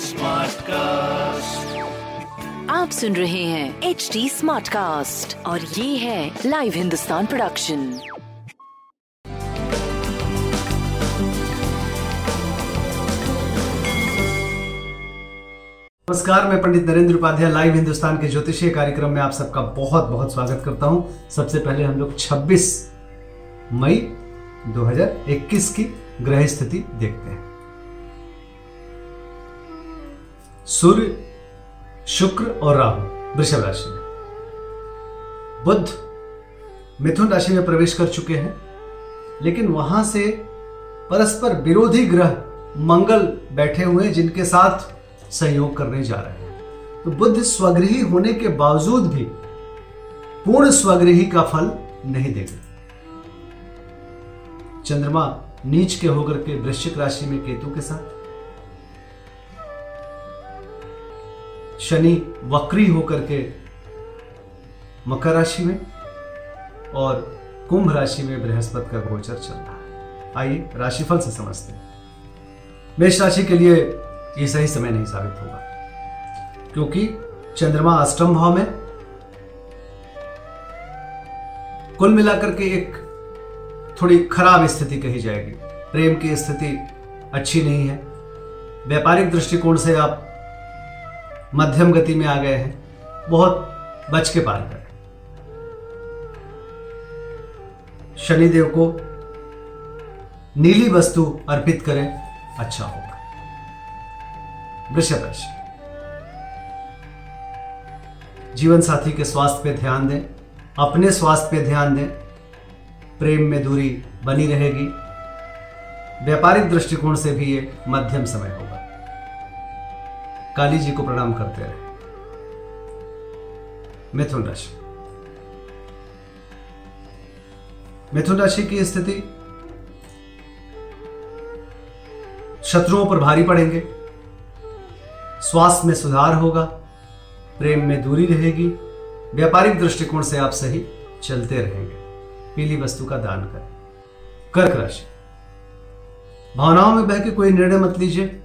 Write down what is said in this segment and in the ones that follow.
Smart cast आप सुन रहे हैं एच डी स्मार्ट कास्ट और ये है लाइव हिंदुस्तान प्रोडक्शन नमस्कार मैं पंडित नरेंद्र उपाध्याय लाइव हिंदुस्तान के ज्योतिषीय कार्यक्रम में आप सबका बहुत बहुत स्वागत करता हूँ। सबसे पहले हम लोग 26 मई 2021 की ग्रह स्थिति देखते हैं। सूर्य, शुक्र और राहु वृषभ राशि में। बुध मिथुन राशि में प्रवेश कर चुके हैं, लेकिन वहाँ से परस्पर विरोधी ग्रह मंगल बैठे हुए हैं, जिनके साथ सहयोग करने जा रहे हैं। तो बुद्ध स्वगृही होने के बावजूद भी पूर्ण स्वगृही का फल नहीं देगा। चंद्रमा नीच के होकर के वृश्चिक राशि में केतु के साथ। शनि वक्री होकर के मकर राशि में और कुंभ राशि में बृहस्पति का गोचर चल रहा है। आइए राशिफल से समझते हैं। मेष राशि के लिए ये सही समय नहीं साबित होगा, क्योंकि चंद्रमा अष्टम भाव में। कुल मिलाकर के एक थोड़ी खराब स्थिति कही जाएगी। प्रेम की स्थिति अच्छी नहीं है। व्यापारिक दृष्टिकोण से आप मध्यम गति में आ गए हैं। बहुत बच के पार करें। शनिदेव को नीली वस्तु अर्पित करें अच्छा होगा। वृषभ राशि। जीवन साथी के स्वास्थ्य पे ध्यान दें, अपने स्वास्थ्य पे ध्यान दें। प्रेम में दूरी बनी रहेगी। व्यापारिक दृष्टिकोण से भी ये मध्यम समय होगा। काली जी को प्रणाम करते रहे। मिथुन राशि। मिथुन राशि की स्थिति, शत्रुओं पर भारी पड़ेंगे। स्वास्थ्य में सुधार होगा, प्रेम में दूरी रहेगी। व्यापारिक दृष्टिकोण से आप सही चलते रहेंगे। पीली वस्तु का दान करें। कर्क राशि। भावनाओं में बह के कोई निर्णय मत लीजिए।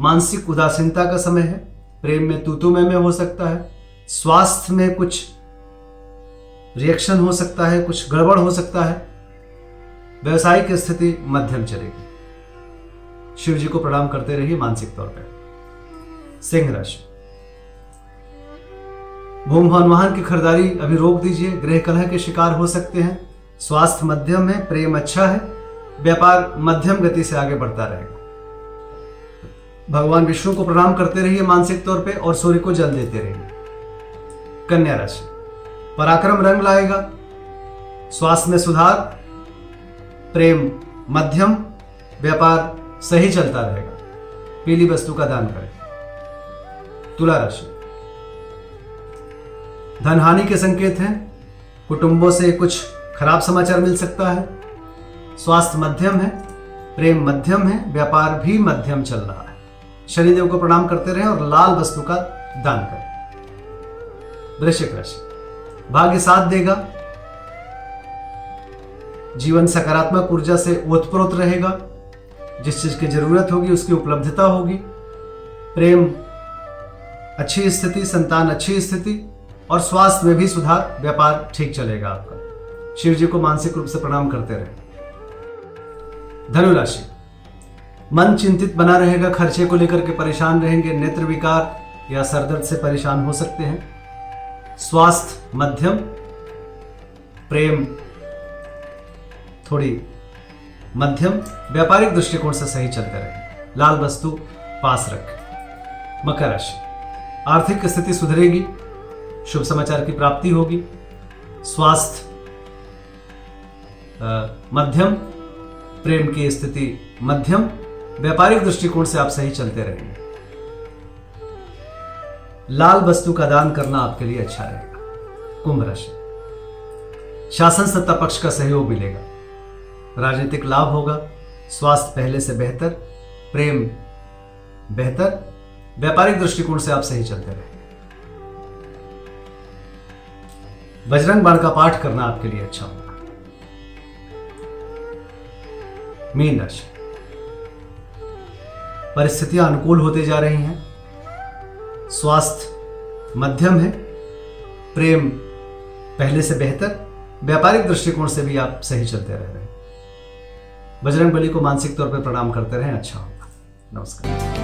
मानसिक उदासीनता का समय है। प्रेम में तूतुमय में हो सकता है। स्वास्थ्य में कुछ रिएक्शन हो सकता है, कुछ गड़बड़ हो सकता है। व्यवसायिक स्थिति मध्यम चलेगी। शिव जी को प्रणाम करते रहिए मानसिक तौर पर सिंह राशि। भूम भवन वाहन की खरीदारी अभी रोक दीजिए। गृह कलह के शिकार हो सकते हैं। स्वास्थ्य मध्यम है, प्रेम अच्छा है। व्यापार मध्यम गति से आगे बढ़ता रहेगा। भगवान विष्णु को प्रणाम करते रहिए मानसिक तौर पे और सूर्य को जल देते रहिए। कन्या राशि, पराक्रम रंग लाएगा। स्वास्थ्य में सुधार, प्रेम मध्यम, व्यापार सही चलता रहेगा। पीली वस्तु का दान करें। तुला राशि धन हानि के संकेत हैं। कुटुंबों से कुछ खराब समाचार मिल सकता है। स्वास्थ्य मध्यम है, प्रेम मध्यम है, व्यापार भी मध्यम चल रहा है। शनिदेव को प्रणाम करते रहें और लाल वस्तु का दान करें। वृश्चिक राशि, भाग्य साथ देगा। जीवन सकारात्मक ऊर्जा से ओतप्रोत रहेगा। जिस चीज़ की ज़रूरत होगी, उसकी उपलब्धता होगी। प्रेम, अच्छी स्थिति, संतान अच्छी स्थिति और स्वास्थ्य में भी सुधार, व्यापार ठीक चलेगा आपका। शिव जी को मानसिक रूप से प्रणाम करते रहे। धनुराशि। मन चिंतित बना रहेगा, खर्चे को लेकर के परेशान रहेंगे, नेत्र विकार या सरदर्द से परेशान हो सकते हैं। स्वास्थ्य, मध्यम, प्रेम, थोड़ी मध्यम, व्यापारिक दृष्टिकोण से सही चलते रहे। लाल वस्तु पास रखें। मकर राशि। आर्थिक स्थिति सुधरेगी शुभ समाचार की प्राप्ति होगी। स्वास्थ्य मध्यम, प्रेम की स्थिति मध्यम, व्यापारिक दृष्टिकोण से आप सही चलते रहेंगे। लाल वस्तु का दान करना आपके लिए अच्छा रहेगा। कुंभ राशि। शासन सत्ता पक्ष का सहयोग मिलेगा। राजनीतिक लाभ होगा। स्वास्थ्य पहले से बेहतर, प्रेम बेहतर, व्यापारिक दृष्टिकोण से आप सही चलते रहे बजरंग बाण का पाठ करना आपके लिए अच्छा होगा। मीन राशि। परिस्थितियाँ अनुकूल होते जा रही हैं। स्वास्थ्य मध्यम है। प्रेम पहले से बेहतर। व्यापारिक दृष्टिकोण से भी आप सही चलते रह रहे हैं। बजरंग बली को मानसिक तौर पर प्रणाम करते रहें। अच्छा होगा। नमस्कार।